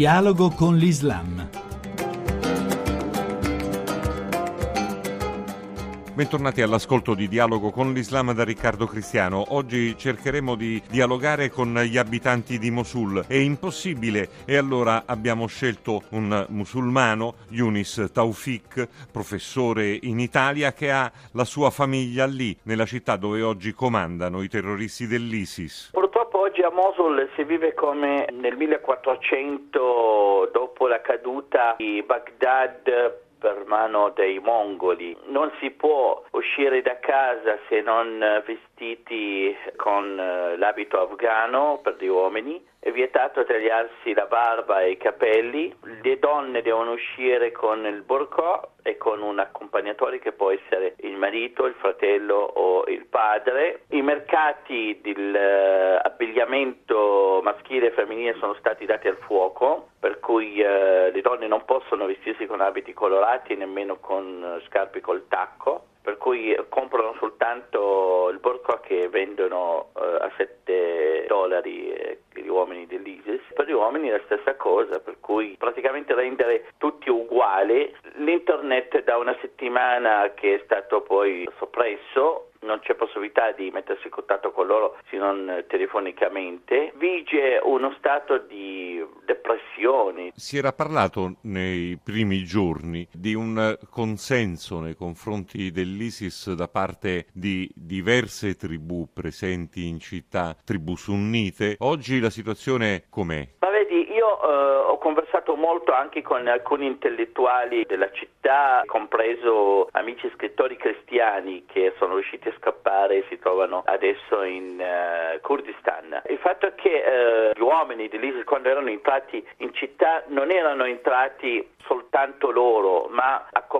Dialogo con l'Islam. Bentornati all'ascolto di Dialogo con l'Islam da Riccardo Cristiano. Oggi cercheremo di dialogare con gli abitanti di Mosul. È impossibile e allora abbiamo scelto un musulmano, Yunis Taufik, professore in Italia, che ha la sua famiglia lì, nella città dove oggi comandano i terroristi dell'ISIS. Oggi a Mosul si vive come nel 1400 dopo la caduta di Baghdad per mano dei mongoli. Non si può uscire da casa se non vestiti con eh, l'abito afghano per gli uomini, è vietato tagliarsi la barba e i capelli, le donne devono uscire con il burqa e con un accompagnatore che può essere il marito, il fratello o il padre. I mercati dell'abbigliamento maschile e femminile sono stati dati al fuoco, per cui eh, le donne non possono vestirsi con abiti colorati nemmeno con scarpe col tacco per cui comprano soltanto il burqa che vendono eh, a 7 dollari eh, gli uomini dell'ISIS. Per gli uomini è la stessa cosa, per cui praticamente rendere tutti uguali. L'internet da una settimana che è stato poi soppresso non c'è possibilità di mettersi in contatto con loro se non telefonicamente, vige uno stato di depressione. Si era parlato nei primi giorni di un consenso nei confronti dell'ISIS da parte di diverse tribù presenti in città, tribù sunnite. Oggi la situazione com'è? Ma vedi, io eh, ho conversato molto anche con alcuni intellettuali della città, compreso amici scrittori cristiani che sono riusciti a scappare e si trovano adesso in uh, Kurdistan. Il fatto è che gli uomini dell'ISIS quando erano entrati in città non erano entrati soltanto loro, ma accompagnati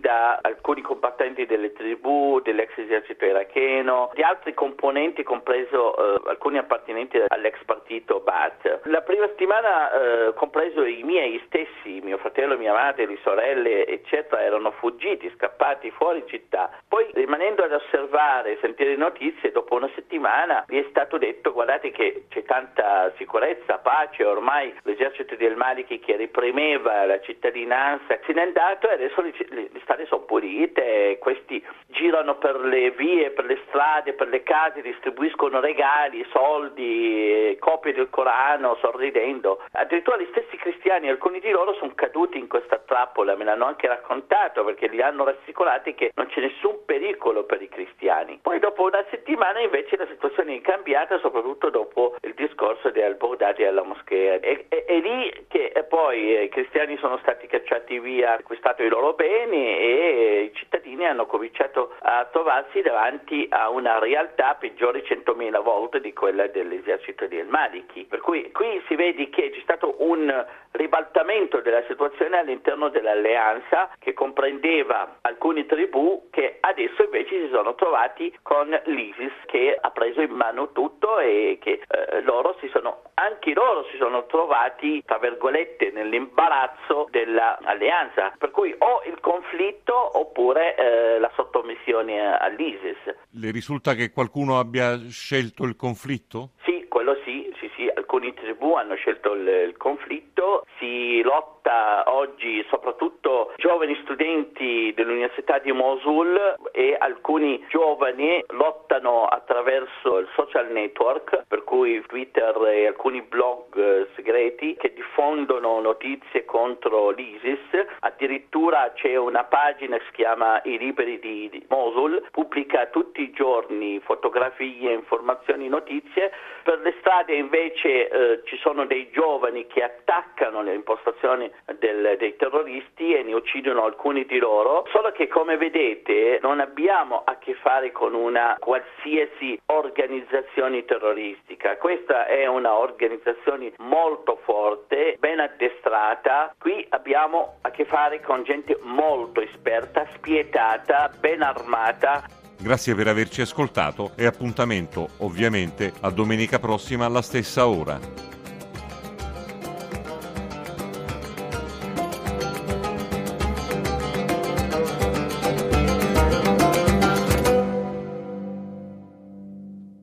da alcuni combattenti delle tribù, dell'ex esercito iracheno, di altri componenti, compreso uh, alcuni appartenenti all'ex partito Baath. La prima settimana, compreso i miei stessi, mio fratello, mia madre, le sorelle, eccetera, erano fuggiti, scappati fuori città. Poi rimanendo ad osservare, sentire notizie, dopo una settimana gli è stato detto guardate che c'è tanta sicurezza, pace, ormai l'esercito del Maliki che reprimeva la cittadinanza se n'è andato e adesso le, le, le strade sono pulite, questi girano per le vie, per le strade, per le case, distribuiscono regali, soldi, copie del Corano, sorridendo. Addirittura gli stessi cristiani, alcuni di loro sono caduti in questa trappola, me l'hanno anche raccontato perché li hanno rassicurati che non c'è nessun pericolo per i cristiani. Poi dopo una settimana invece la situazione è cambiata, soprattutto dopo il discorso di Al-Baghdadi alla moschea. È, è, è lì che poi eh, i cristiani sono stati cacciati via, acquistato i loro beni e i cittadini hanno cominciato a trovarsi davanti a una realtà peggiore centomila volte di quella dell'esercito di El-Maliki. Per cui qui si vede che c'è stato un ribaltamento della situazione all'interno dell'alleanza che comprendeva alcune tribù che adesso invece si sono trovati con l'ISIS che ha preso in mano tutto e che eh, loro si sono anche loro si sono trovati tra virgolette nell'imbarazzo dell'alleanza per cui o il conflitto oppure eh, la sottomissione all'ISIS. Le risulta che qualcuno abbia scelto il conflitto? Sì, quello sì, sì, sì, alcune tribù hanno scelto il, il conflitto, si lotta oggi soprattutto giovani studenti dell'Università di Mosul e alcuni giovani lottano attraverso il social network, per cui Twitter e alcuni blog eh, segreti che diffondono notizie contro l'ISIS, addirittura c'è una pagina che si chiama I Liberi di Mosul, pubblica tutti i giorni fotografie, informazioni, notizie, per le strade invece eh, ci sono dei giovani che attaccano le impostazioni del, dei terroristi e ne uccidono alcuni di loro, solo che come vedete non abbiamo a che fare con una qualsiasi organizzazione terroristica, questa è una organizzazione molto forte, ben addestrata, qui abbiamo a che fare con gente molto esperta, spietata, ben armata. Grazie per averci ascoltato e appuntamento ovviamente a domenica prossima alla stessa ora.